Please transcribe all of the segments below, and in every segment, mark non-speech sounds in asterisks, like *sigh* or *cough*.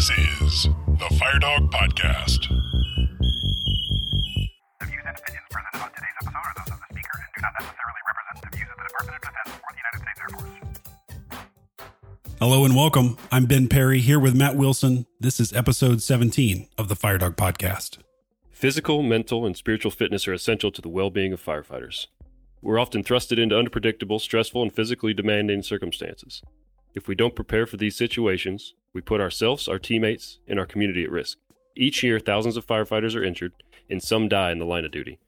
This is the FireDawg Podcast. The views and opinions presented on today's episode are those of the speaker and do not necessarily represent the views of the Department of Defense or the United States Air Force. Hello and welcome. I'm Ben Perry here with Matt Wilson. This is episode 17 of the FireDawg Podcast. Physical, mental, and spiritual fitness are essential to the well being of firefighters. We're often thrusted into unpredictable, stressful, and physically demanding circumstances. If we don't prepare for these situations, we put ourselves, our teammates, and our community at risk. Each year, thousands of firefighters are injured, and some die in the line of duty.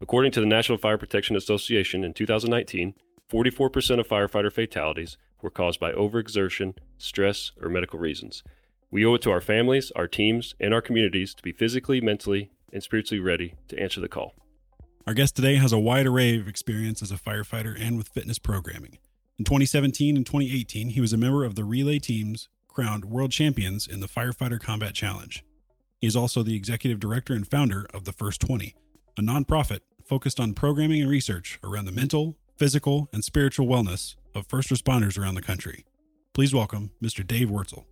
According to the National Fire Protection Association in 2019, 44% of firefighter fatalities were caused by overexertion, stress, or medical reasons. We owe it to our families, our teams, and our communities to be physically, mentally, and spiritually ready to answer the call. Our guest today has a wide array of experience as a firefighter and with fitness programming. In 2017 and 2018, he was a member of the relay teams crowned world champions in the Firefighter Combat Challenge. He is also the executive director and founder of the First 20, a nonprofit focused on programming and research around the mental, physical, and spiritual wellness of first responders around the country. Please welcome Mr. Dave Wurtzel.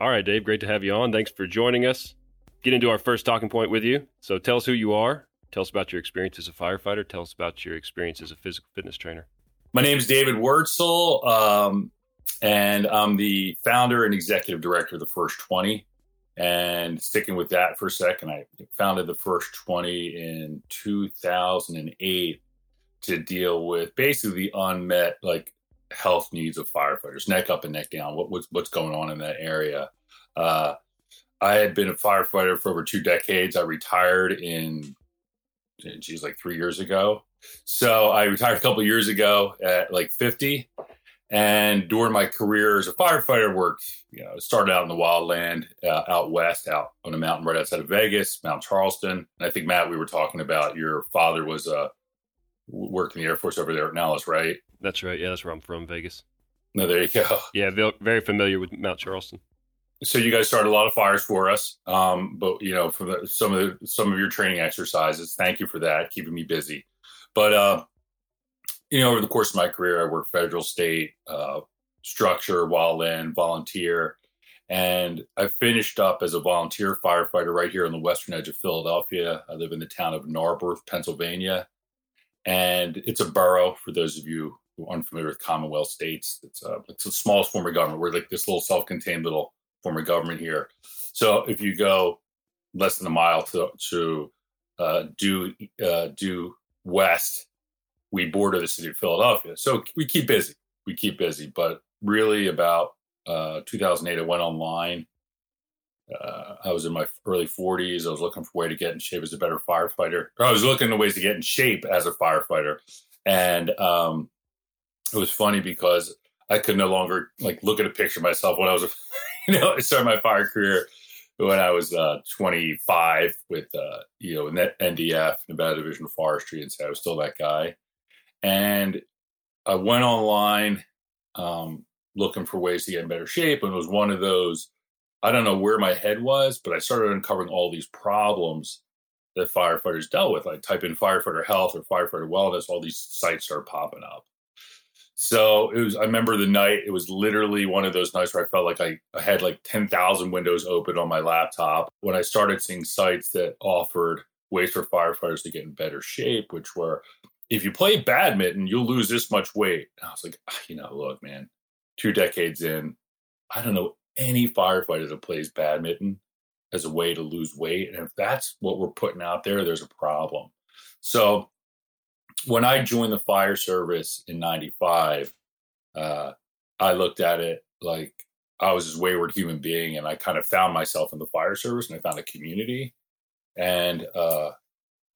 All right, Dave, great to have you on. Thanks for joining us. Get into our first talking point with you. So tell us who you are. Tell us about your experience as a firefighter. Tell us about your experience as a physical fitness trainer. My name is David Wurtzel, um, and I'm the founder and executive director of the First 20. And sticking with that for a second, I founded the First 20 in 2008 to deal with basically the unmet like health needs of firefighters, neck up and neck down. What, what's what's going on in that area? Uh, I had been a firefighter for over two decades. I retired in, geez, like three years ago. So I retired a couple years ago at like 50. And during my career as a firefighter, worked, you know, started out in the wildland uh, out west, out on a mountain right outside of Vegas, Mount Charleston. And I think, Matt, we were talking about your father was uh, working the Air Force over there at Nellis, right? That's right. Yeah, that's where I'm from, Vegas. No, there you go. *laughs* Yeah, very familiar with Mount Charleston. So you guys started a lot of fires for us, um, but you know, for the, some of the, some of your training exercises. Thank you for that, keeping me busy. But uh, you know, over the course of my career, I worked federal, state, uh, structure, wildland, volunteer, and I finished up as a volunteer firefighter right here on the western edge of Philadelphia. I live in the town of Narberth, Pennsylvania, and it's a borough. For those of you who aren't familiar with Commonwealth states, it's a it's the smallest form of government. We're like this little self-contained little form of government here. So if you go less than a mile to to uh, due uh, due west, we border the city of Philadelphia. So we keep busy. We keep busy. But really, about uh, 2008, I went online. Uh, I was in my early 40s. I was looking for a way to get in shape as a better firefighter. I was looking at ways to get in shape as a firefighter, and um, it was funny because I could no longer like look at a picture of myself when I was, *laughs* you know, I started my fire career when I was uh, 25 with, uh, you know, NDF, Nevada Division of Forestry, and so I was still that guy. And I went online um, looking for ways to get in better shape, and it was one of those. I don't know where my head was, but I started uncovering all these problems that firefighters dealt with. I type in firefighter health or firefighter wellness, all these sites start popping up. So it was, I remember the night, it was literally one of those nights where I felt like I, I had like 10,000 windows open on my laptop when I started seeing sites that offered ways for firefighters to get in better shape, which were if you play badminton, you'll lose this much weight. And I was like, "Ah, you know, look, man, two decades in, I don't know any firefighter that plays badminton as a way to lose weight. And if that's what we're putting out there, there's a problem. So when I joined the fire service in 95, uh, I looked at it like I was this wayward human being and I kind of found myself in the fire service and I found a community. And uh,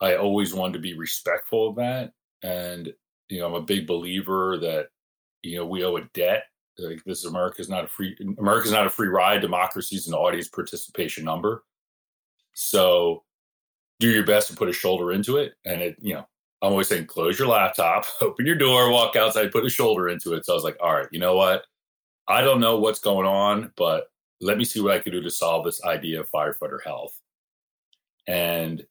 I always wanted to be respectful of that. And, you know, I'm a big believer that, you know, we owe a debt. Like this is America's not a free America's not a free ride. Democracy's an audience participation number. So do your best to put a shoulder into it. And it, you know, I'm always saying close your laptop, *laughs* open your door, walk outside, put a shoulder into it. So I was like, all right, you know what? I don't know what's going on, but let me see what I can do to solve this idea of firefighter health. And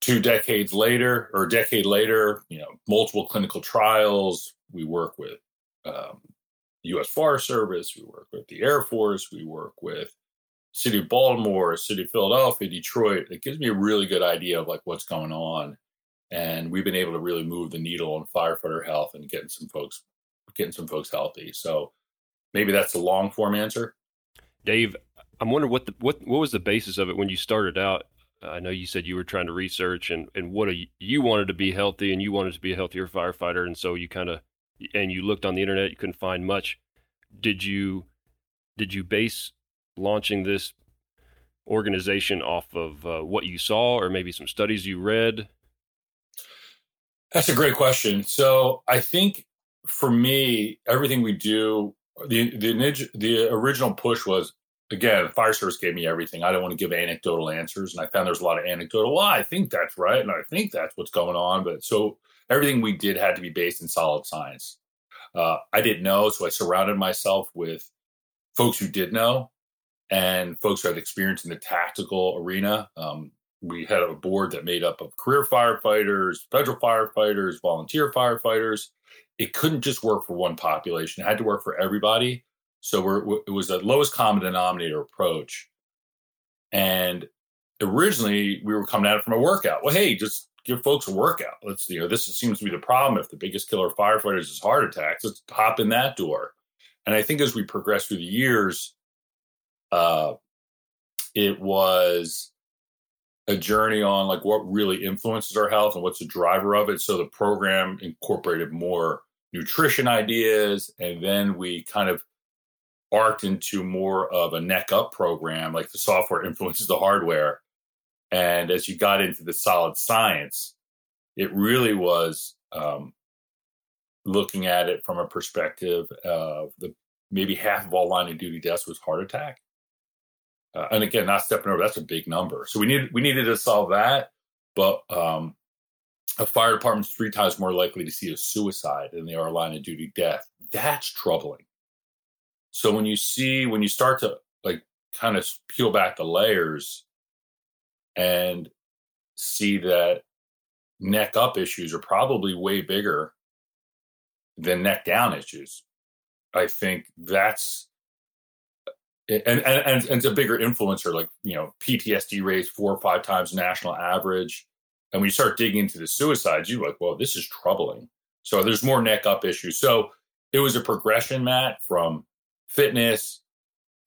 two decades later, or a decade later, you know, multiple clinical trials. We work with um, U.S. Forest Service. We work with the Air Force. We work with city of Baltimore, city of Philadelphia, Detroit. It gives me a really good idea of like what's going on. And we've been able to really move the needle on firefighter health and getting some folks getting some folks healthy. So maybe that's the long form answer. Dave, I'm wondering what the what what was the basis of it when you started out? I know you said you were trying to research and and what a, you wanted to be healthy and you wanted to be a healthier firefighter, and so you kind of and you looked on the internet, you couldn't find much. Did you did you base launching this organization off of uh, what you saw or maybe some studies you read? That's a great question. So I think for me, everything we do, the the the original push was again, fire service gave me everything. I don't want to give anecdotal answers, and I found there's a lot of anecdotal. Well, I think that's right, and I think that's what's going on. But so everything we did had to be based in solid science. Uh, I didn't know, so I surrounded myself with folks who did know and folks who had experience in the tactical arena. Um, we had a board that made up of career firefighters, federal firefighters, volunteer firefighters. It couldn't just work for one population; it had to work for everybody. So it was a lowest common denominator approach. And originally, we were coming at it from a workout. Well, hey, just give folks a workout. Let's you know this seems to be the problem. If the biggest killer of firefighters is heart attacks, let's hop in that door. And I think as we progress through the years, uh, it was a journey on like what really influences our health and what's the driver of it. So the program incorporated more nutrition ideas, and then we kind of arced into more of a neck up program, like the software *laughs* influences the hardware. And as you got into the solid science, it really was um, looking at it from a perspective of the maybe half of all line of duty deaths was heart attack. Uh, and again, not stepping over, that's a big number. So we needed we needed to solve that. But um, a fire department's three times more likely to see a suicide than they are a line of duty death. That's troubling. So when you see when you start to like kind of peel back the layers and see that neck up issues are probably way bigger than neck down issues. I think that's and, and, and, and it's a bigger influencer, like, you know, PTSD rates four or five times national average. And when you start digging into the suicides, you're like, well, this is troubling. So there's more neck up issues. So it was a progression, Matt, from fitness,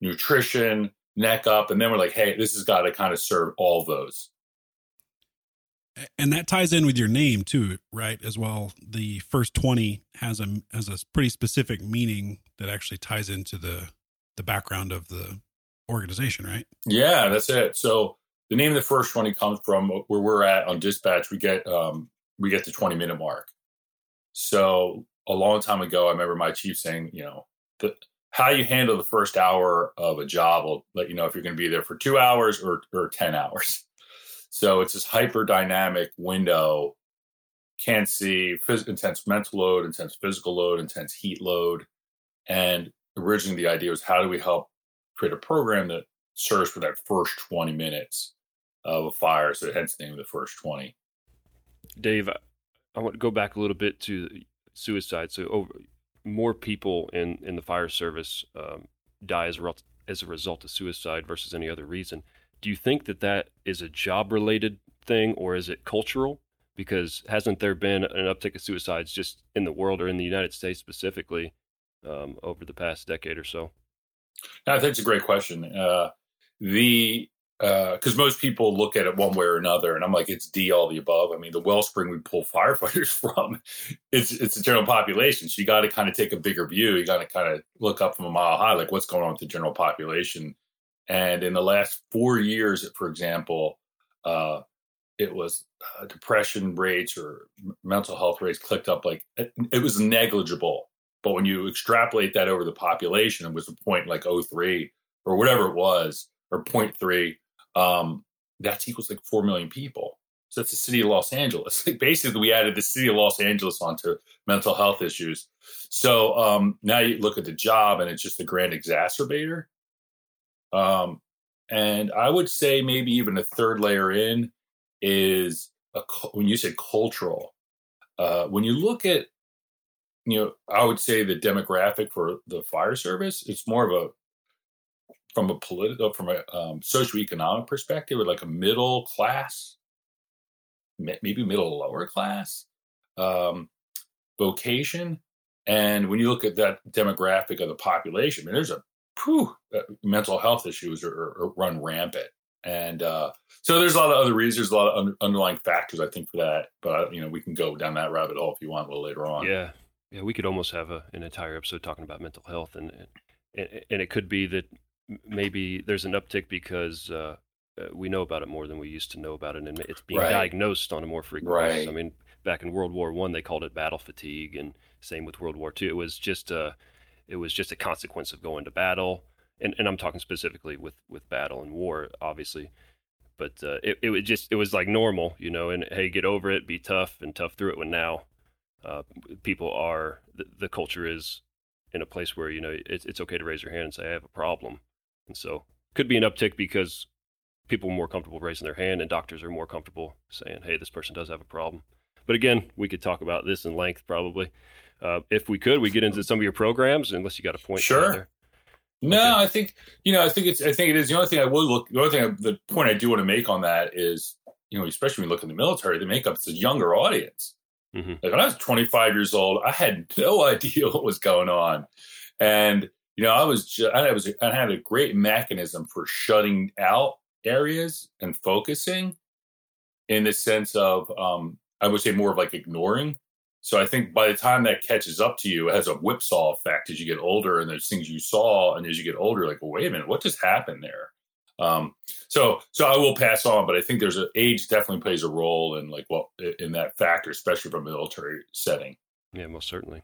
nutrition, neck up, and then we're like, hey, this has got to kind of serve all those. And that ties in with your name too, right? As well, the first twenty has a has a pretty specific meaning that actually ties into the the background of the organization, right? Yeah, that's it. So the name of the first twenty comes from where we're at on dispatch. We get um, we get the twenty minute mark. So a long time ago, I remember my chief saying, you know, the how you handle the first hour of a job will let you know if you're going to be there for two hours or, or 10 hours. *laughs* So it's this hyper dynamic window. Can't see phys- intense mental load, intense physical load, intense heat load. And originally, the idea was how do we help create a program that serves for that first 20 minutes of a fire? So hence the name of the first 20. Dave, I want to go back a little bit to suicide. So over more people in in the fire service um, die as a, re- as a result of suicide versus any other reason. Do you think that that is a job related thing or is it cultural? Because hasn't there been an uptick of suicides just in the world or in the United States specifically um, over the past decade or so? I think it's a great question. Uh, the because uh, most people look at it one way or another, and I'm like, it's D all the above. I mean, the wellspring we pull *laughs* firefighters from, it's it's the general population. So you got to kind of take a bigger view. You got to kind of look up from a mile high, like what's going on with the general population. And in the last four years, for example, uh, it was uh, depression rates or mental health rates clicked up like it, it was negligible. But when you extrapolate that over the population, it was a point like 03 or whatever it was, or 0.3 um, that's equals like 4 million people. So that's the city of Los Angeles. Like *laughs* basically, we added the city of Los Angeles onto mental health issues. So um, now you look at the job, and it's just a grand exacerbator. Um, and I would say maybe even a third layer in is a, when you say cultural. Uh, when you look at, you know, I would say the demographic for the fire service, it's more of a from a political, from a um, socioeconomic perspective, or like a middle class, maybe middle lower class um, vocation. And when you look at that demographic of the population, I mean, there's a whew, uh, mental health issues are, are run rampant. And uh, so there's a lot of other reasons, there's a lot of under, underlying factors, I think, for that. But you know, we can go down that rabbit hole if you want a little later on. Yeah, yeah, we could almost have a, an entire episode talking about mental health, and and, and it could be that maybe there's an uptick because uh, uh, we know about it more than we used to know about it, and it's being Right. diagnosed on a more frequent basis. I mean, back in World War One, they called it battle fatigue, and same with World War Two. It was just a it was just a consequence of going to battle, and, and I'm talking specifically with with battle and war, obviously. But uh, it it was just it was like normal, you know. And hey, get over it, be tough, and tough through it. When now, uh, people are the, the culture is in a place where you know it's it's okay to raise your hand and say I have a problem, and so could be an uptick because people are more comfortable raising their hand, and doctors are more comfortable saying, "Hey, this person does have a problem." But again, we could talk about this in length probably. Uh, if we could, we get into some of your programs, unless you got a point. Sure. there. No, Okay. I think you know. I think it's. I think it is. The only thing I will look. The only thing. I, the point I do want to make on that is, you know, especially when you look in the military, the makeup's a younger audience. Mhm. Like when I was 25 years old, I had no *laughs* idea what was going on, and you know, I was. Just, I was. I had a great mechanism for shutting out areas and focusing, in the sense of, um, I would say more of like ignoring. So I think by the time that catches up to you, it has a whipsaw effect as you get older, and there's things you saw, and as you get older, like, well, wait a minute, what just happened there? Um, so, so I will pass on, but I think there's a age definitely plays a role in like well in that factor, especially from a military setting. Yeah, most certainly.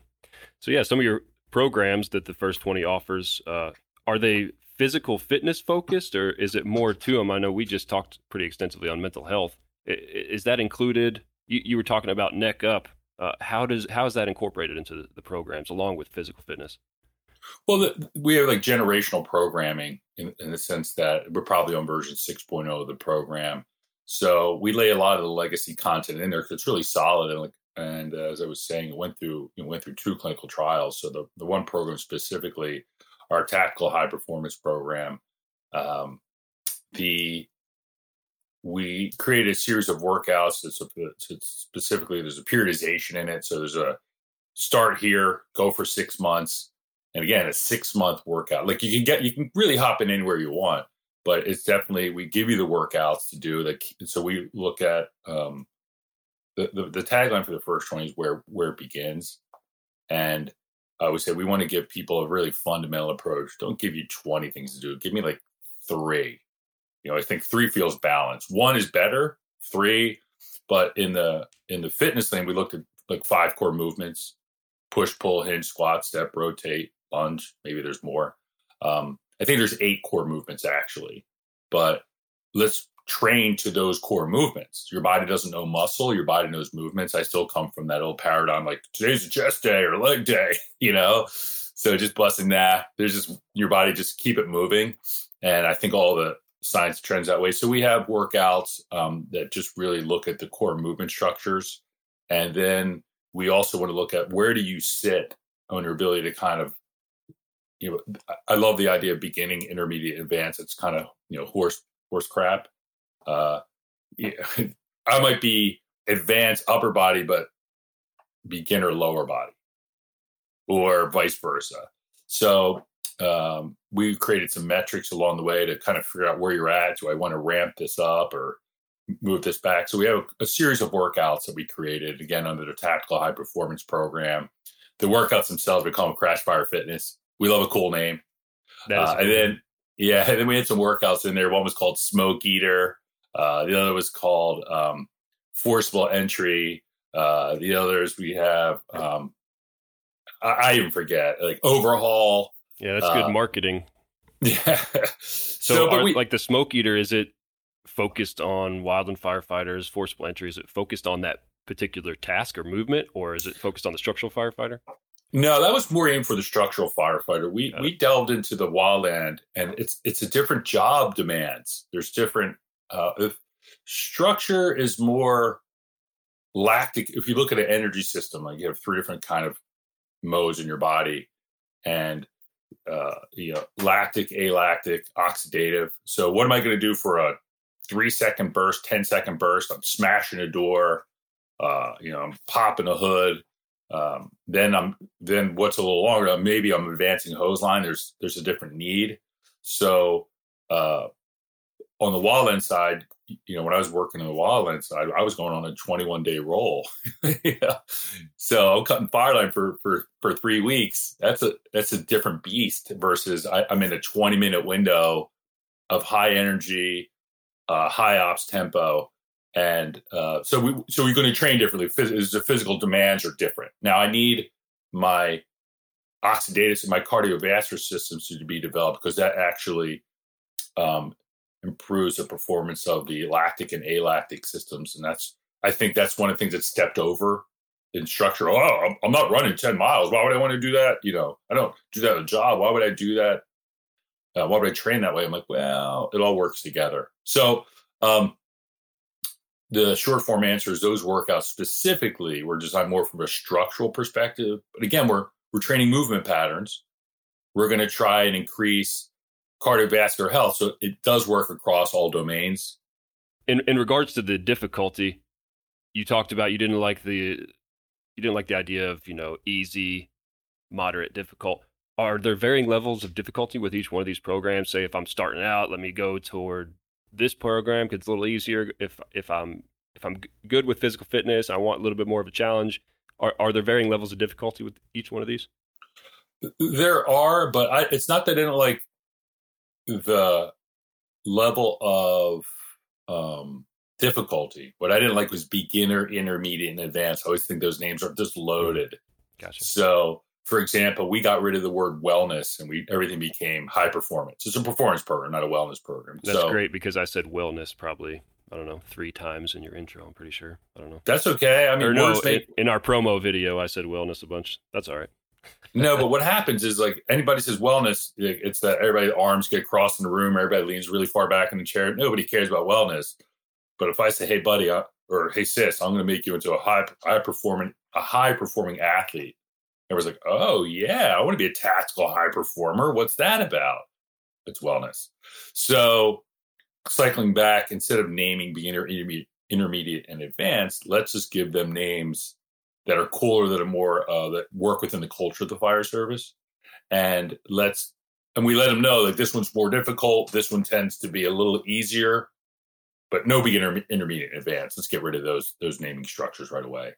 So yeah, some of your programs that the first twenty offers uh, are they physical fitness focused, or is it more to them? I know we just talked pretty extensively on mental health. Is that included? You, you were talking about neck up. Uh, how does how is that incorporated into the, the programs along with physical fitness? Well, the, we have like generational programming in, in the sense that we're probably on version 6.0 of the program. So we lay a lot of the legacy content in there because it's really solid. And like, and uh, as I was saying, it went through went through two clinical trials. So the, the one program specifically, our tactical high performance program, um, the we created a series of workouts that's specifically there's a periodization in it. So there's a start here, go for six months, and again, a six month workout. Like you can get, you can really hop in anywhere you want, but it's definitely we give you the workouts to do. Like so, we look at um, the, the the tagline for the first twenty is where where it begins, and I would say we want to give people a really fundamental approach. Don't give you twenty things to do. Give me like three. You know, I think three feels balanced. One is better. Three, but in the in the fitness thing, we looked at like five core movements push, pull, hinge, squat, step, rotate, lunge. Maybe there's more. Um, I think there's eight core movements actually, but let's train to those core movements. Your body doesn't know muscle, your body knows movements. I still come from that old paradigm like today's a chest day or leg day, *laughs* you know? So just busting that. There's just your body just keep it moving. And I think all the science trends that way. So we have workouts um, that just really look at the core movement structures. And then we also want to look at where do you sit on your ability to kind of you know i love the idea of beginning intermediate advanced it's kind of you know horse horse crap uh yeah, *laughs* i might be advanced upper body but beginner lower body or vice versa so um, we created some metrics along the way to kind of figure out where you're at do i want to ramp this up or move this back. So we have a, a series of workouts that we created again under the tactical high performance program. The workouts themselves we call them Crash Fire Fitness. We love a cool name. Uh, and then yeah, and then we had some workouts in there. One was called Smoke Eater. Uh, the other was called um, Forcible Entry. Uh, the others we have um, I, I even forget like Overhaul. yeah, that's good uh, marketing. *laughs* Yeah. So, but are, we, like the smoke eater, is it focused on wildland firefighters, forcible entry? Is it focused on that particular task or movement, or is it focused on the structural firefighter? No, that was more aimed for the structural firefighter. We it. we delved into the wildland, and it's it's a different job demands. There's different uh, if structure is more lactic. If you look at an energy system, like you have three different kind of modes in your body, and uh, you know, lactic, alactic, oxidative. So what am I going to do for a three second burst, 10 second burst? I'm smashing a door, uh, you know, I'm popping a hood. Um, then I'm then what's a little longer, maybe I'm advancing hose line. There's there's a different need. So uh, on the wildland side, you know, when I was working on the wildland side, I was going on a 21 day roll. *laughs* yeah. So I'm cutting fireline for, for, for three weeks. That's a, that's a different beast versus I, am in a 20 minute window of high energy, uh, high ops tempo. And uh, so we, so we're going to train differently. Phys- the physical demands are different. Now I need my oxidative and my cardiovascular systems to be developed because that actually um, improves the performance of the lactic and alactic systems. And that's, I think that's one of the things that stepped over in structure. Oh, I'm, I'm not running 10 miles. Why would I want to do that? You know, I don't do that a job. Why would I do that? Uh, why would I train that way? I'm like, well, it all works together. So, um, the short form answers, those workouts specifically were designed more from a structural perspective. But again, we're we're training movement patterns. We're going to try and increase cardiovascular health. So it does work across all domains. In in regards to the difficulty, you talked about you didn't like the you didn't like the idea of, you know, easy, moderate, difficult. Are there varying levels of difficulty with each one of these programs? Say if I'm starting out, let me go toward this program gets a little easier. If if I'm if I'm good with physical fitness, I want a little bit more of a challenge. Are are there varying levels of difficulty with each one of these? There are, but I, it's not that I don't like the level of um, difficulty. What I didn't like was beginner, intermediate, and advanced. I always think those names are just loaded. Gotcha. So, for example, we got rid of the word wellness and we everything became high performance. It's a performance program, not a wellness program. That's so, great because I said wellness probably I don't know three times in your intro. I'm pretty sure. I don't know. That's okay. I mean, or no, make- in, in our promo video, I said wellness a bunch. That's all right no, but *laughs* what happens is like anybody says wellness, it's that everybody arms get crossed in the room, everybody leans really far back in the chair. Nobody cares about wellness. But if I say, "Hey, buddy," or "Hey, sis," I'm going to make you into a high, high performing, a high performing athlete. Everyone's like, "Oh yeah, I want to be a tactical high performer. What's that about?" It's wellness. So, cycling back, instead of naming beginner, intermediate, intermediate, and advanced, let's just give them names that are cooler, that are more uh, that work within the culture of the fire service, and let's and we let them know that this one's more difficult. This one tends to be a little easier, but no beginner, intermediate, and advanced. Let's get rid of those those naming structures right away.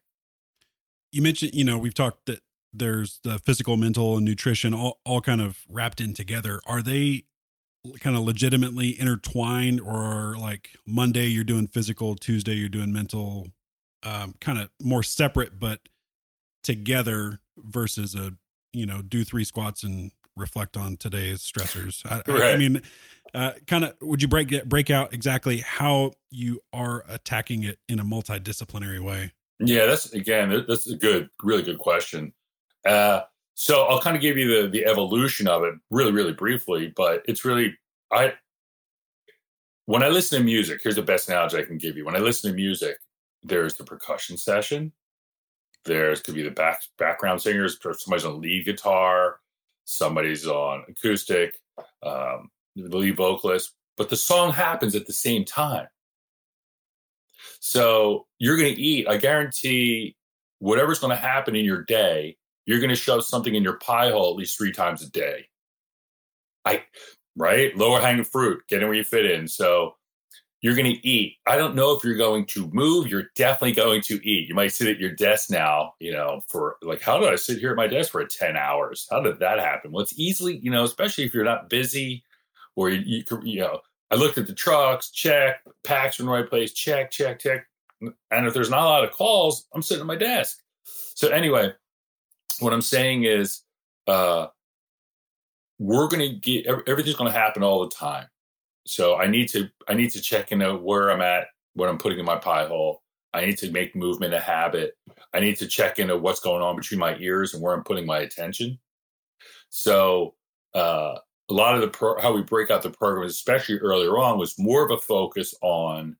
You mentioned, you know, we've talked that there's the physical, mental, and nutrition all all kind of wrapped in together. Are they kind of legitimately intertwined, or like Monday you're doing physical, Tuesday you're doing mental, um, kind of more separate but together versus a you know do three squats and reflect on today's stressors i, right. I, I mean uh, kind of would you break break out exactly how you are attacking it in a multidisciplinary way yeah that's again that's a good really good question uh, so i'll kind of give you the the evolution of it really really briefly but it's really i when i listen to music here's the best analogy i can give you when i listen to music there's the percussion session. There's could be the back background singers. Somebody's on lead guitar. Somebody's on acoustic. Um, the lead vocalist. But the song happens at the same time. So you're going to eat. I guarantee whatever's going to happen in your day, you're going to shove something in your pie hole at least three times a day. I right lower hanging fruit, getting where you fit in. So you're going to eat. I don't know if you're going to move. You're definitely going to eat. You might sit at your desk now, you know, for like, how did I sit here at my desk for 10 hours? How did that happen? Well, it's easily, you know, especially if you're not busy or you, you, you know, I looked at the trucks, check, packs in the right place, check, check, check. And if there's not a lot of calls, I'm sitting at my desk. So anyway, what I'm saying is, uh, we're going to get everything's going to happen all the time so I need to I need to check into where I'm at, what I'm putting in my pie hole. I need to make movement a habit. I need to check into what's going on between my ears and where I'm putting my attention. So uh, a lot of the pro- how we break out the program, especially earlier on, was more of a focus on.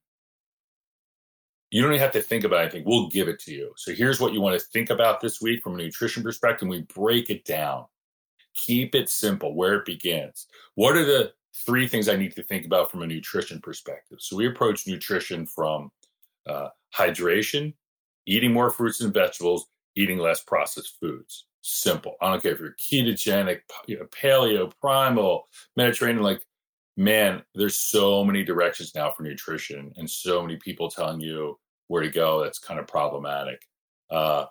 You don't even have to think about anything. We'll give it to you. So here's what you want to think about this week from a nutrition perspective. We break it down. Keep it simple where it begins. What are the three things I need to think about from a nutrition perspective? So we approach nutrition from uh, hydration, eating more fruits and vegetables, eating less processed foods. Simple. I don't care if you're ketogenic, paleo, primal, Mediterranean, like man, there's so many directions now for nutrition and so many people telling you where to go. That's kind of problematic. Uh,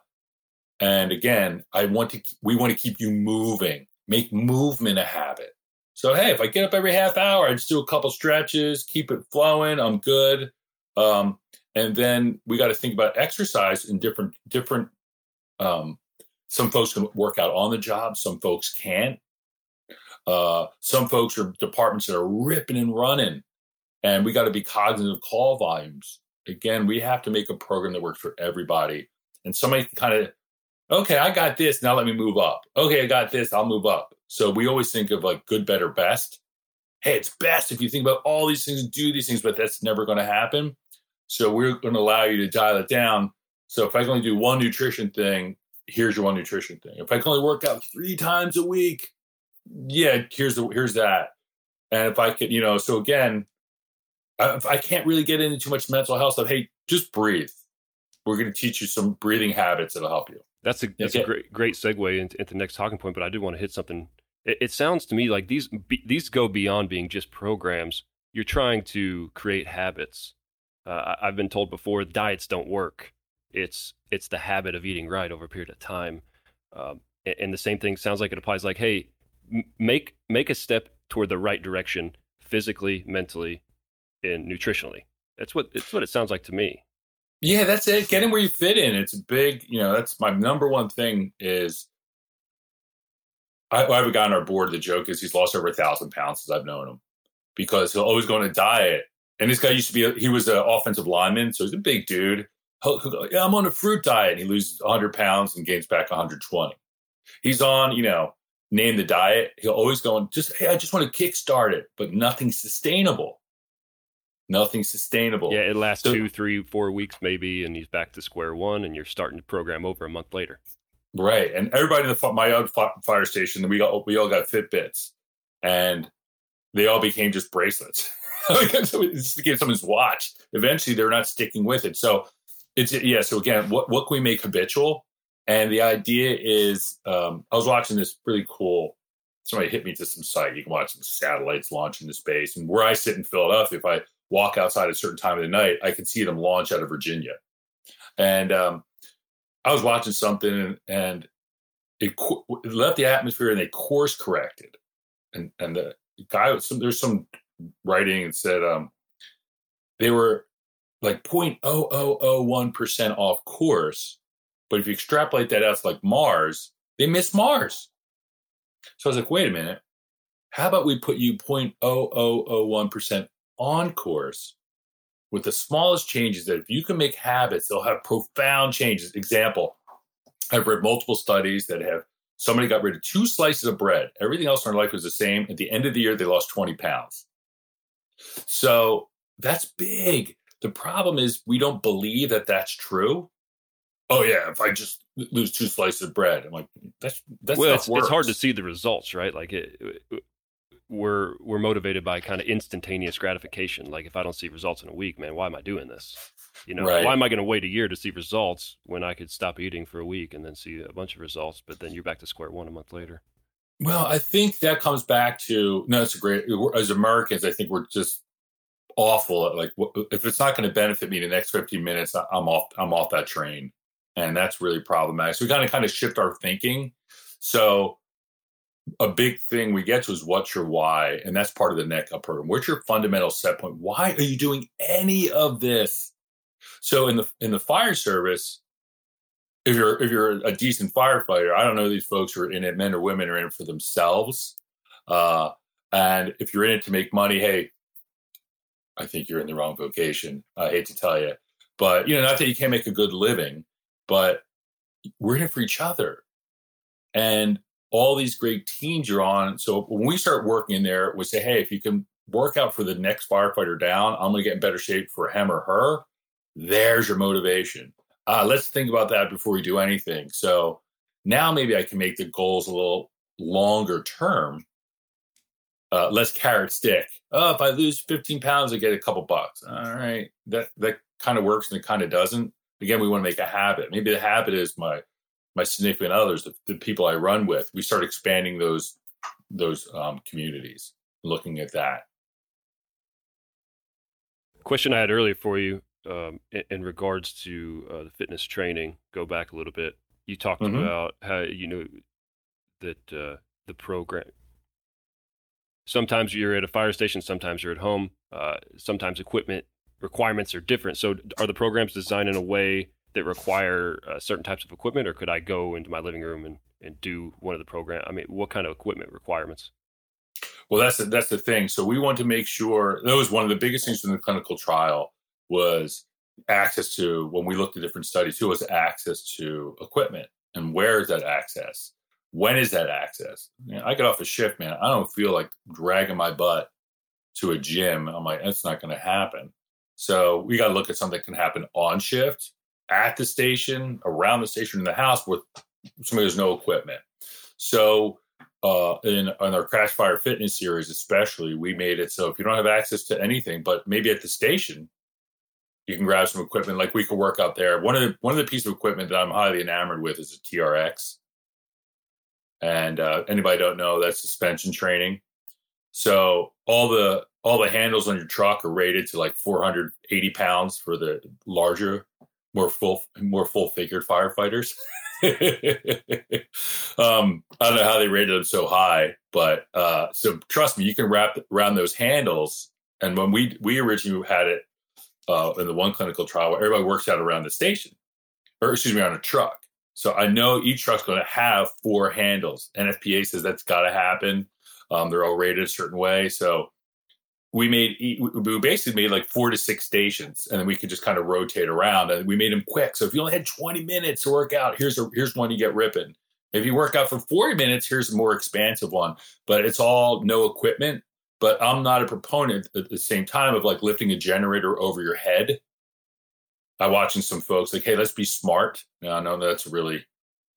and again, I want to, we want to keep you moving, make movement a habit. So, hey, if I get up every half hour, I just do a couple stretches, keep it flowing, I'm good. Um, and then we got to think about exercise in different, different, um, some folks can work out on the job, some folks can't. Uh, some folks are departments that are ripping and running, and we got to be cognizant of call volumes. Again, we have to make a program that works for everybody. And somebody kind of, okay, I got this. Now let me move up. Okay, I got this. I'll move up. So we always think of like good, better, best. Hey, it's best if you think about all these things and do these things, but that's never going to happen. So we're going to allow you to dial it down. So if I can only do one nutrition thing, here's your one nutrition thing. If I can only work out three times a week, yeah, here's the here's that. And if I could, you know, so again, I, I can't really get into too much mental health stuff. Hey, just breathe. We're going to teach you some breathing habits that'll help you. That's a that's okay. a great great segue into, into the next talking point. But I did want to hit something. It, it sounds to me like these be, these go beyond being just programs. You're trying to create habits. Uh, I've been told before diets don't work. It's it's the habit of eating right over a period of time. Um, and, and the same thing sounds like it applies. Like, hey, make make a step toward the right direction physically, mentally, and nutritionally. That's what it's what it sounds like to me. Yeah, that's it. Getting where you fit in. It's big, you know, that's my number one thing is I, I have a guy on our board. The joke is he's lost over a thousand pounds since I've known him because he'll always go on a diet. And this guy used to be, a, he was an offensive lineman. So he's a big dude. He'll, he'll go, yeah, I'm on a fruit diet. And he loses 100 pounds and gains back 120. He's on, you know, name the diet, he'll always go and just, hey, I just want to kickstart it, but nothing sustainable. Nothing sustainable. Yeah, it lasts so, two, three, four weeks maybe, and he's back to square one, and you're starting to program over a month later. Right, and everybody in the my fire station, we all we all got Fitbits, and they all became just bracelets. *laughs* it just became someone's watch. Eventually, they're not sticking with it. So it's yeah. So again, what what can we make habitual? And the idea is, um, I was watching this really cool. Somebody hit me to some site. You can watch some satellites launch into space. And where I sit in Philadelphia, if I walk outside at a certain time of the night, I can see them launch out of Virginia. And um, I was watching something, and, and it, it, left the atmosphere, and they course corrected. And and the guy, some, there's some writing and said um, they were like 0.0001 percent off course but if you extrapolate that out to like Mars, they miss Mars. So I was like, wait a minute. How about we put you 0.0001% on course with the smallest changes that if you can make habits, they'll have profound changes. Example, I've read multiple studies that have somebody got rid of two slices of bread. Everything else in their life was the same. At the end of the year, they lost 20 pounds. So that's big. The problem is we don't believe that that's true oh yeah, if I just lose two slices of bread, I'm like, that's that's well, it's, it's, hard to see the results, right? Like it, we're we're motivated by kind of instantaneous gratification. Like if I don't see results in a week, man, why am I doing this? You know, right. why am I going to wait a year to see results when I could stop eating for a week and then see a bunch of results, but then you're back to square one a month later? Well, I think that comes back to no, it's a great. As Americans, I think we're just awful at like if it's not going to benefit me in the next 15 minutes, I'm off. I'm off that train and that's really problematic. So we kind of kind of shift our thinking. So a big thing we get to is what's your why, and that's part of the neck up program. What's your fundamental set point? Why are you doing any of this? So in the in the fire service, if you're if you're a decent firefighter, I don't know these folks who are in it, men or women, are in it for themselves. Uh, and if you're in it to make money, hey, I think you're in the wrong vocation. I hate to tell you, but you know, not that you can't make a good living, but we're it for each other. And all these great teams you're on. So when we start working in there, we say, hey, if you can work out for the next firefighter down, I'm going to get in better shape for him or her. There's your motivation. Uh, let's think about that before we do anything. So now maybe I can make the goals a little longer term, uh, less carrot stick. Oh, if I lose 15 pounds, I get a couple bucks. All right. That that kind of works and it kind of doesn't. Again, we want to make a habit. Maybe the habit is my my significant others, the, the people I run with. We start expanding those those um, communities, looking at that. Question I had earlier for you um, in, in, regards to uh, the fitness training. Go back a little bit. You talked mm-hmm. about how you know that uh, the program. Sometimes you're at a fire station. Sometimes you're at home. Uh, sometimes equipment requirements are different. So, are the programs designed in a way that require uh, certain types of equipment, or could I go into my living room and, and do one of the program? I mean, what kind of equipment requirements? Well, that's the, that's the thing. So we want to make sure that was one of the biggest things in the clinical trial was access to when we looked at different studies. Who was access to equipment and where is that access? When is that access? I get off a shift, man. I don't feel like dragging my butt to a gym. I'm like, that's not going to happen. So we got to look at something that can happen on shift, at the station, around the station, in the house with somebody has no equipment. So uh, in, in our Crash Fire Fitness series, especially, we made it so if you don't have access to anything, but maybe at the station, you can grab some equipment. Like we could work out there. One of the one of the pieces of equipment that I'm highly enamored with is a TRX. And uh, anybody don't know that's suspension training. So all the all the handles on your truck are rated to like 480 pounds for the larger, more full, more full figured firefighters. *laughs* um, I don't know how they rated them so high, but uh, so trust me, you can wrap around those handles. And when we we originally had it uh, in the one clinical trial, where everybody works out around the station, or excuse me, on a truck. So I know each truck's going to have four handles. NFPA says that's got to happen. Um, they're all rated a certain way. So we made we basically made like four to six stations and then we could just kind of rotate around and we made them quick. So if you only had 20 minutes to work out here's a here's one you get ripping. If you work out for 40 minutes here's a more expansive one but it's all no equipment. But i'm not a proponent at the same time of like lifting a generator over your head. I'm watching some folks like hey let's be smart. Now i know that's really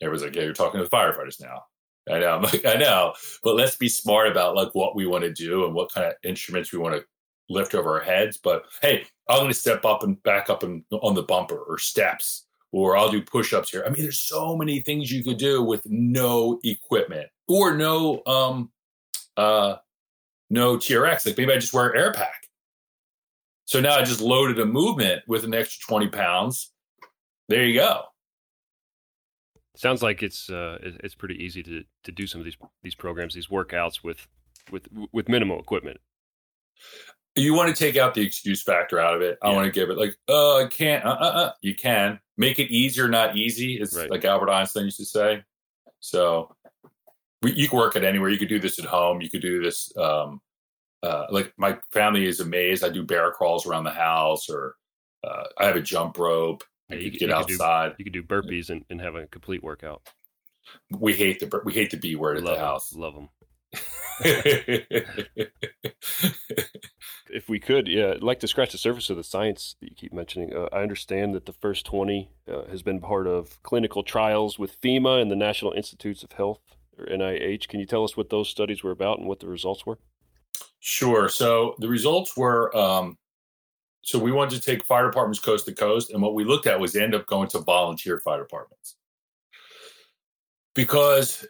everyone's like yeah you're talking to the firefighters now I know, *laughs* I know, but let's be smart about like what we want to do and what kind of instruments we want to lift over our heads. But hey, I'm going to step up and back up and on the bumper or steps, or I'll do push-ups here. I mean, there's so many things you could do with no equipment or no um uh no TRX. Like maybe I just wear an air pack. So now I just loaded a movement with an extra 20 pounds. There you go. Sounds like it's uh, it's pretty easy to, to do some of these these programs, these workouts with with with minimal equipment. You want to take out the excuse factor out of it. I want to give it like, oh, I can't. Uh, uh, uh. You can make it easier, not easy. It's right. like Albert Einstein used to say. So we, you can work it anywhere. You could do this at home. You could do this. Um, uh, like my family is amazed. I do bear crawls around the house, or uh, I have a jump rope. Yeah, you, you get you outside. Do, you could do burpees and, and have a complete workout. We hate the we hate the B word at love the house. Love them. *laughs* if we could, yeah, I'd like to scratch the surface of the science that you keep mentioning. Uh, I understand that the first 20 uh, has been part of clinical trials with FEMA and the National Institutes of Health, or NIH. Can you tell us what those studies were about and what the results were? Sure. So the results were um, so we wanted to take fire departments coast to coast, and what we looked at was end up going to volunteer fire departments because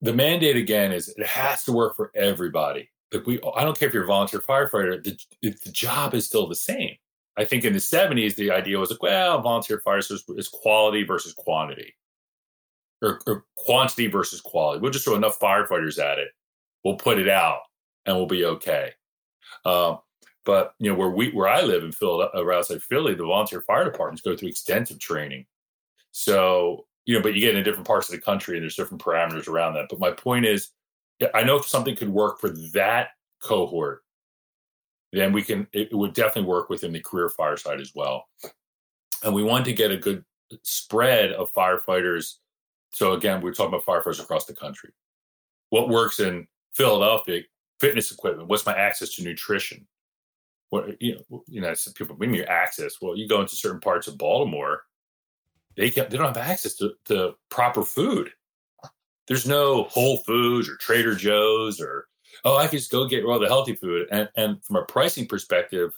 the mandate again is it has to work for everybody. Like we, I don't care if you're a volunteer firefighter, the, the job is still the same. I think in the 70s, the idea was like, well, volunteer fire service is quality versus quantity, or, or quantity versus quality. We'll just throw enough firefighters at it, we'll put it out, and we'll be okay. Um, but you know where we where I live in Philadelphia, uh, outside Philly, the volunteer fire departments go through extensive training. So you know, but you get in different parts of the country, and there's different parameters around that. But my point is, I know if something could work for that cohort, then we can. It would definitely work within the career fire side as well. And we want to get a good spread of firefighters. So again, we're talking about firefighters across the country. What works in Philadelphia? Fitness equipment. What's my access to nutrition? What you know, you know, some people bring you access. Well, you go into certain parts of Baltimore, they can, they don't have access to, to proper food. there's no Whole Foods or Trader Joe's or oh, I can just go get all the healthy food. And and from a pricing perspective,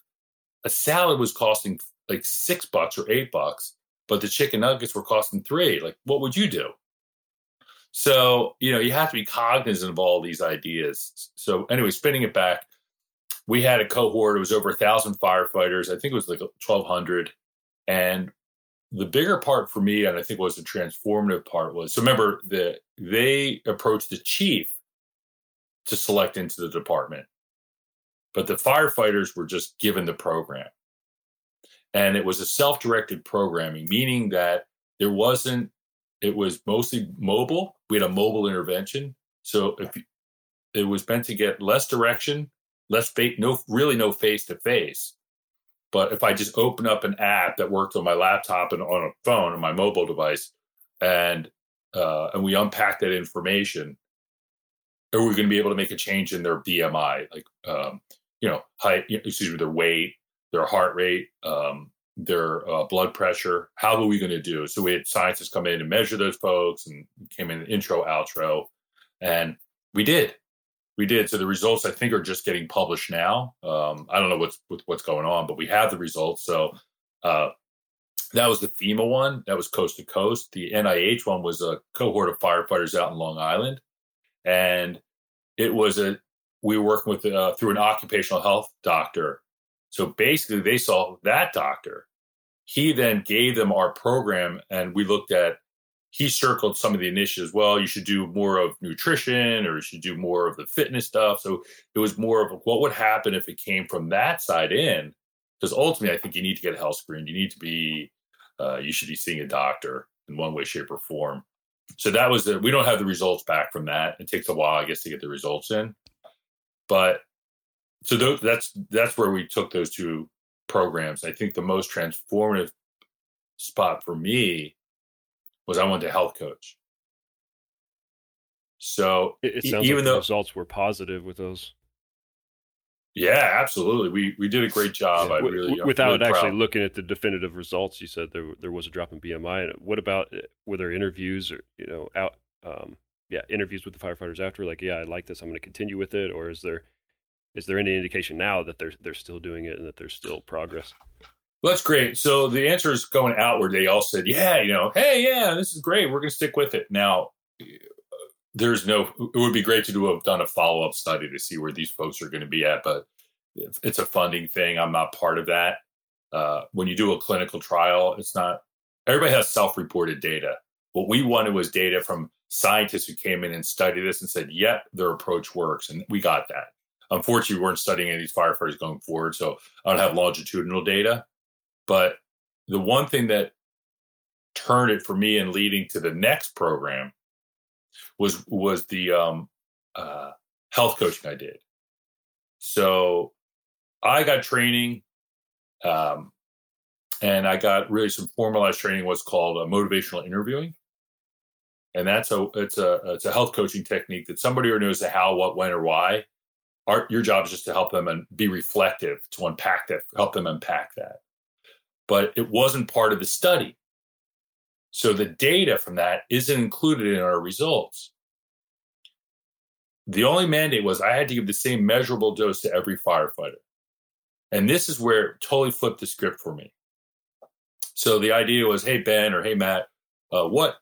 a salad was costing like six bucks or eight bucks, but the chicken nuggets were costing three. Like, what would you do? So, you know, you have to be cognizant of all these ideas. So, anyway, spinning it back, we had a cohort. It was over a thousand firefighters. I think it was like twelve hundred, and the bigger part for me, and I think was the transformative part, was so remember that they approached the chief to select into the department, but the firefighters were just given the program, and it was a self-directed programming, meaning that there wasn't. It was mostly mobile. We had a mobile intervention, so if it was meant to get less direction less face, no, really no face to face. But if I just open up an app that worked on my laptop and on a phone on my mobile device, and uh, and we unpack that information, are we going to be able to make a change in their BMI, like um, you know, height, excuse me, their weight, their heart rate, um, their uh, blood pressure? How are we going to do? So we had scientists come in and measure those folks, and came in intro, outro, and we did we did. So the results I think are just getting published now. Um, I don't know what's what's going on, but we have the results. So uh, that was the FEMA one. That was coast to coast. The NIH one was a cohort of firefighters out in Long Island, and it was a we were working with uh, through an occupational health doctor. So basically, they saw that doctor. He then gave them our program, and we looked at he circled some of the initiatives. Well, you should do more of nutrition or you should do more of the fitness stuff. So it was more of what would happen if it came from that side in. Because ultimately, I think you need to get a health screen. You need to be, uh, you should be seeing a doctor in one way, shape, or form. So that was the, we don't have the results back from that. It takes a while, I guess, to get the results in. But so th- that's that's where we took those two programs. I think the most transformative spot for me was I wanted to health coach. So it, it sounds even like though results were positive with those. Yeah, absolutely. We we did a great job. Yeah. I really without really actually proud. looking at the definitive results. You said there there was a drop in BMI. And What about eh, were there interviews or you know out um, yeah interviews with the firefighters after like yeah I like this I'm going to continue with it or is there is there any indication now that they're they're still doing it and that there's still progress? Well, that's great. So the answer is going outward. They all said, yeah, you know, hey, yeah, this is great. We're going to stick with it. Now, there's no, it would be great to do have done a follow up study to see where these folks are going to be at, but it's a funding thing. I'm not part of that. Uh, when you do a clinical trial, it's not, everybody has self reported data. What we wanted was data from scientists who came in and studied this and said, yep, their approach works. And we got that. Unfortunately, we weren't studying any of these firefighters going forward. So I don't have longitudinal data but the one thing that turned it for me and leading to the next program was was the um, uh, health coaching I did. So I got training, um, and I got really some formalized training. What's called a motivational interviewing, and that's a it's a it's a health coaching technique that somebody who knows the how, what, when, or why. Our, your job is just to help them and be reflective to unpack that, help them unpack that but it wasn't part of the study. So the data from that isn't included in our results. The only mandate was I had to give the same measurable dose to every firefighter. And this is where it totally flipped the script for me. So the idea was, hey, Ben or hey, Matt, uh, what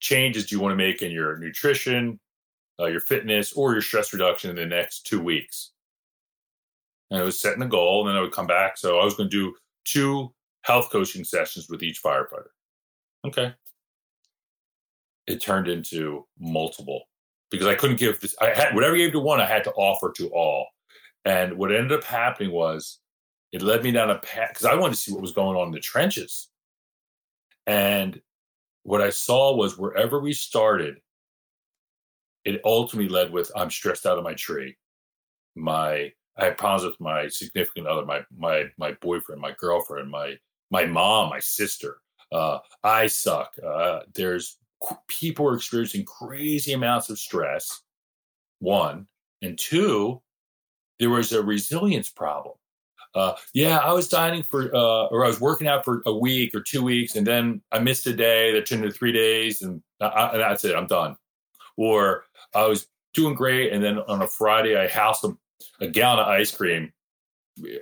changes do you want to make in your nutrition, uh, your fitness, or your stress reduction in the next two weeks? And I was setting a goal, and then I would come back. So I was going to do two health coaching sessions with each firefighter. Okay. It turned into multiple because I couldn't give this. I had whatever I gave to one, I had to offer to all. And what ended up happening was it led me down a path because I wanted to see what was going on in the trenches. And what I saw was wherever we started, it ultimately led with I'm stressed out of my tree. My I had problems with my significant other, my my my boyfriend, my girlfriend, my my mom, my sister. Uh, I suck. Uh, there's people are experiencing crazy amounts of stress. One and two, there was a resilience problem. Uh, yeah, I was dining for, uh, or I was working out for a week or two weeks, and then I missed a day that turned into three days, and, I, and that's it. I'm done. or I was doing great, and then on a Friday I housed them a gallon of ice cream,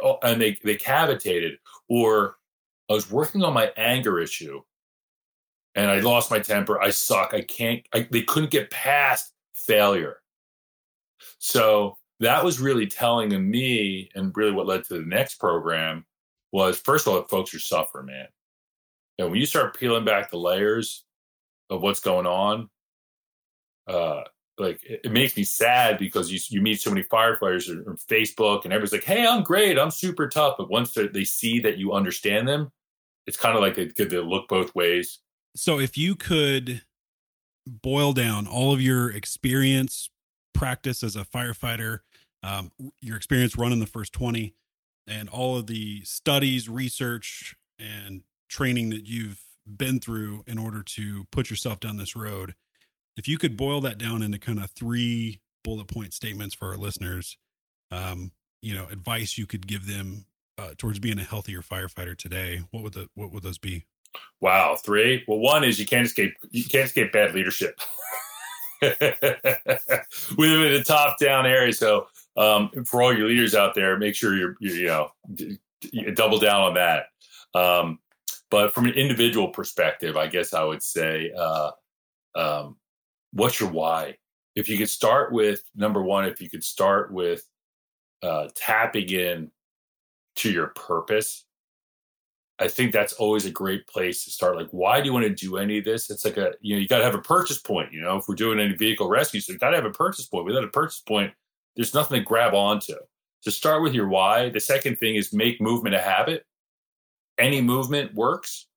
oh, and they they cavitated, or I was working on my anger issue, and I lost my temper. I suck. I can't. I, they couldn't get past failure. So that was really telling me, and really what led to the next program was first of all, folks are suffering, man. And when you start peeling back the layers of what's going on, uh, like it, makes me sad because you you meet so many firefighters on Facebook and everybody's like, "Hey, I'm great, I'm super tough," but once they see that you understand them, it's kind of like they to look both ways. So if you could boil down all of your experience, practice as a firefighter, um, your experience running the first 20, and all of the studies, research, and training that you've been through in order to put yourself down this road, if you could boil that down into kind of three bullet point statements for our listeners, um, you know, advice you could give them uh, towards being a healthier firefighter today, what would the what would those be? Wow, three. Well, one is you can't escape you can't escape bad leadership. *laughs* we live in a top down area, so um, for all your leaders out there, make sure you're, you you know d- d- double down on that. Um, but from an individual perspective, I guess I would say, uh, um, what's your why? If you could start with number one, if you could start with uh, tapping in to your purpose, I think that's always a great place to start. Like, why do you want to do any of this? It's like a, you know, you got to have a purchase point. You know, if we're doing any vehicle rescue, so you got to have a purchase point. Without a purchase point, there's nothing to grab onto. To start with your why. The second thing is make movement a habit. Any movement works.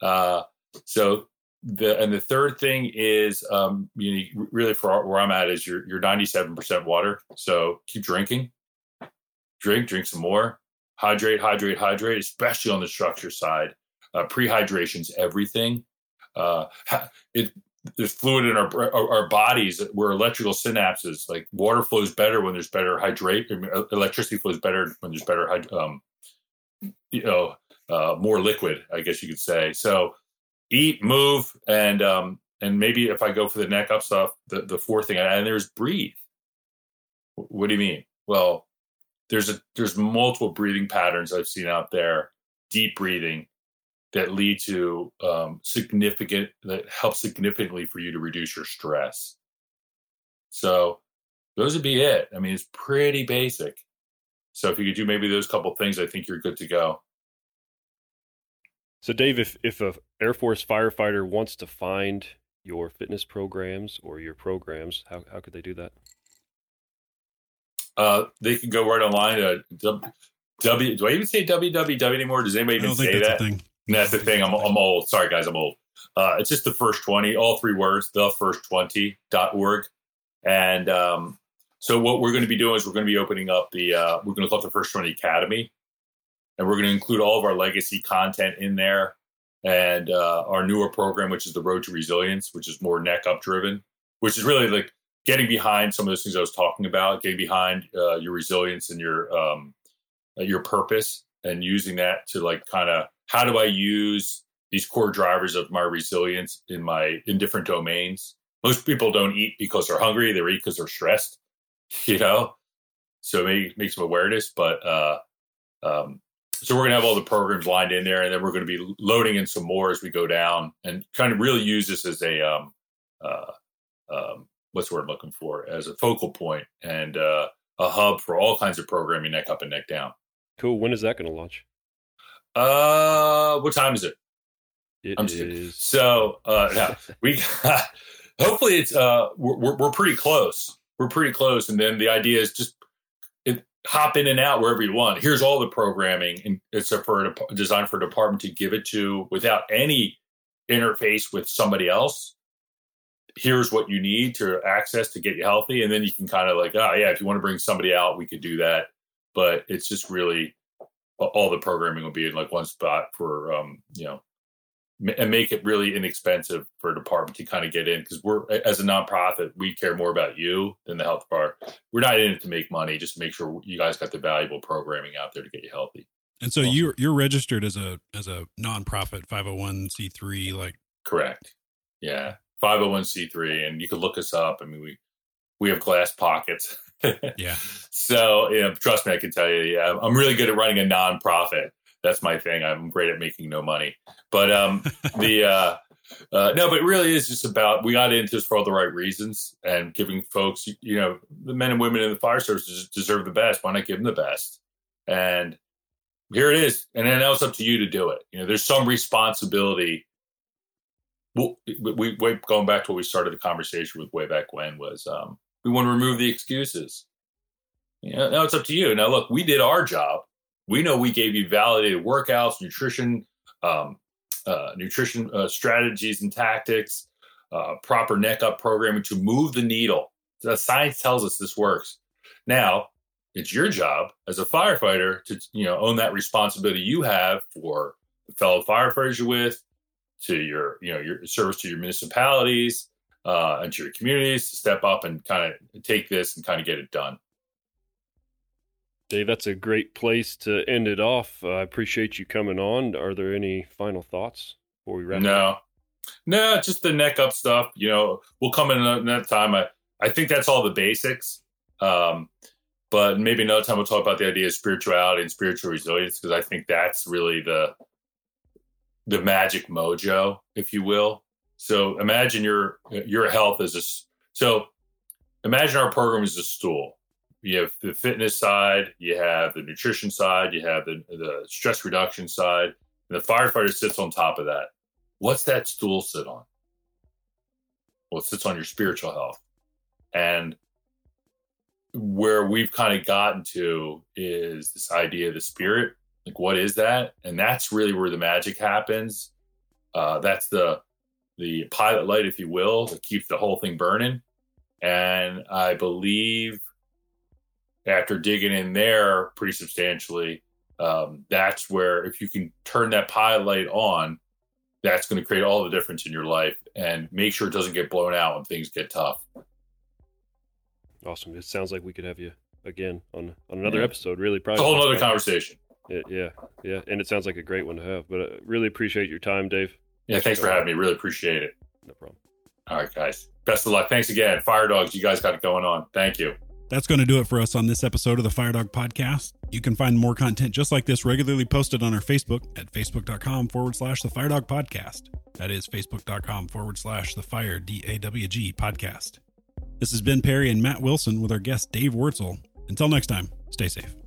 Uh, so the and the third thing is um, you know, really for where I'm at is you're you're 97% water. So keep drinking. Drink, drink some more. Hydrate, hydrate, hydrate, especially on the structure side. Uh, prehydration's everything. Uh, it there's fluid in our, our, bodies. We're electrical synapses. Like water flows better when there's better hydrate. Electricity flows better when there's better, um, you know, uh, more liquid. I guess you could say. So, eat, move, and um, and maybe if I go for the neck up stuff, the the fourth thing, and there's breathe. What do you mean? Well, there's a there's multiple breathing patterns I've seen out there. Deep breathing, that lead to um, significant that help significantly for you to reduce your stress so those would be it i mean it's pretty basic so if you could do maybe those couple things i think you're good to go so dave if if a air force firefighter wants to find your fitness programs or your programs how, how could they do that uh, they can go right online to w, do I even say www anymore? Does anybody even say that? Thing. And that's the thing. I'm, I'm old. Sorry, guys. I'm old. Uh, it's just the first 20, all three words, the first 20.org. And um, so what we're going to be doing is we're going to be opening up the, uh, we're going to call it the First 20 Academy. And we're going to include all of our legacy content in there and uh, our newer program, which is the Road to Resilience, which is more neck up driven, which is really like getting behind some of those things I was talking about, getting behind uh, your resilience and your um, your purpose, and using that to like kind of how do I use these core drivers of my resilience in my in different domains? Most people don't eat because they're hungry; they eat because they're stressed. *laughs* You know, so maybe make some awareness. But uh, um, so we're gonna have all the programs lined in there, and then we're gonna be loading in some more as we go down, and kind of really use this as a um, uh, um, what's the word I'm looking for as a focal point and uh, a hub for all kinds of programming, neck up and neck down. Cool. When is that going to launch? Uh, what time is it? It I'm is. So, uh, *laughs* we hopefully it's uh, we're we're pretty close. We're pretty close, and then the idea is just hop in and out wherever you want. Here's all the programming, and it's a, for a, designed for a department to give it to without any interface with somebody else. Here's what you need to access to get you healthy, and then you can kind of like, oh yeah, if you want to bring somebody out, we could do that. But it's just really all the programming will be in like one spot for um, you know and make it really inexpensive for a department to kind of get in because we're as a nonprofit we care more about you than the health bar we're not in it to make money just to make sure you guys got the valuable programming out there to get you healthy and so awesome. you're you're registered as a as a nonprofit 501c3 like correct yeah 501c3, and you can look us up. I mean, we we have glass pockets. *laughs* Yeah. So, you know, trust me, I can tell you, yeah, I'm really good at running a nonprofit. That's my thing. I'm great at making no money. But um, the uh, uh, no, but it really is just about we got into this for all the right reasons and giving folks, you know, the men and women in the fire service deserve the best. Why not give them the best? And here it is. And then now it's up to you to do it. You know, there's some responsibility. Well, we, we going back to what we started the conversation with way back when was um, we want to remove the excuses. You know, now it's up to you. Now, look, we did our job. We know we gave you validated workouts, nutrition, um, uh, nutrition uh, strategies and tactics, uh, proper neck up programming to move the needle. The science tells us this works. Now, it's your job as a firefighter to you know own that responsibility you have for the fellow firefighters you're with, to your you know your service to your municipalities uh, and to your communities to step up and kind of take this and kind of get it done. Dave, that's a great place to end it off. Uh, I appreciate you coming on. Are there any final thoughts before we wrap? No, up? no, just the neck up stuff. You know, we'll come in another time. I I think that's all the basics. Um, but maybe another time we'll talk about the idea of spirituality and spiritual resilience because I think that's really the the magic mojo, if you will. So imagine your your health as a so imagine our program is a stool you have the fitness side, you have the nutrition side, you have the, the stress reduction side, and the firefighter sits on top of that. What's that stool sit on? Well, it sits on your spiritual health. And where we've kind of gotten to is this idea of the spirit. Like, what is that? And that's really where the magic happens. Uh, that's the the pilot light, if you will, that keeps the whole thing burning. And I believe after digging in there pretty substantially, um, that's where if you can turn that pilot light on, that's going to create all the difference in your life and make sure it doesn't get blown out when things get tough. Awesome. It sounds like we could have you again on on another Yeah. episode. Really proud. It's a whole other conversation. Yeah, yeah, yeah, and it sounds like a great one to have. But uh, really appreciate your time, Dave. Yeah, thanks for having me. Really appreciate it. No problem. All right, guys. Best of luck. Thanks again. FireDawgs, you guys got it going on. Thank you. That's going to do it for us on this episode of the FireDawg Podcast. You can find more content just like this regularly posted on our Facebook at facebook.com forward slash the FireDawg Podcast. That is facebook.com forward slash the Fire D A W G podcast. This has been Perry and Matt Wilson with our guest Dave Wurtzel. Until next time, stay safe.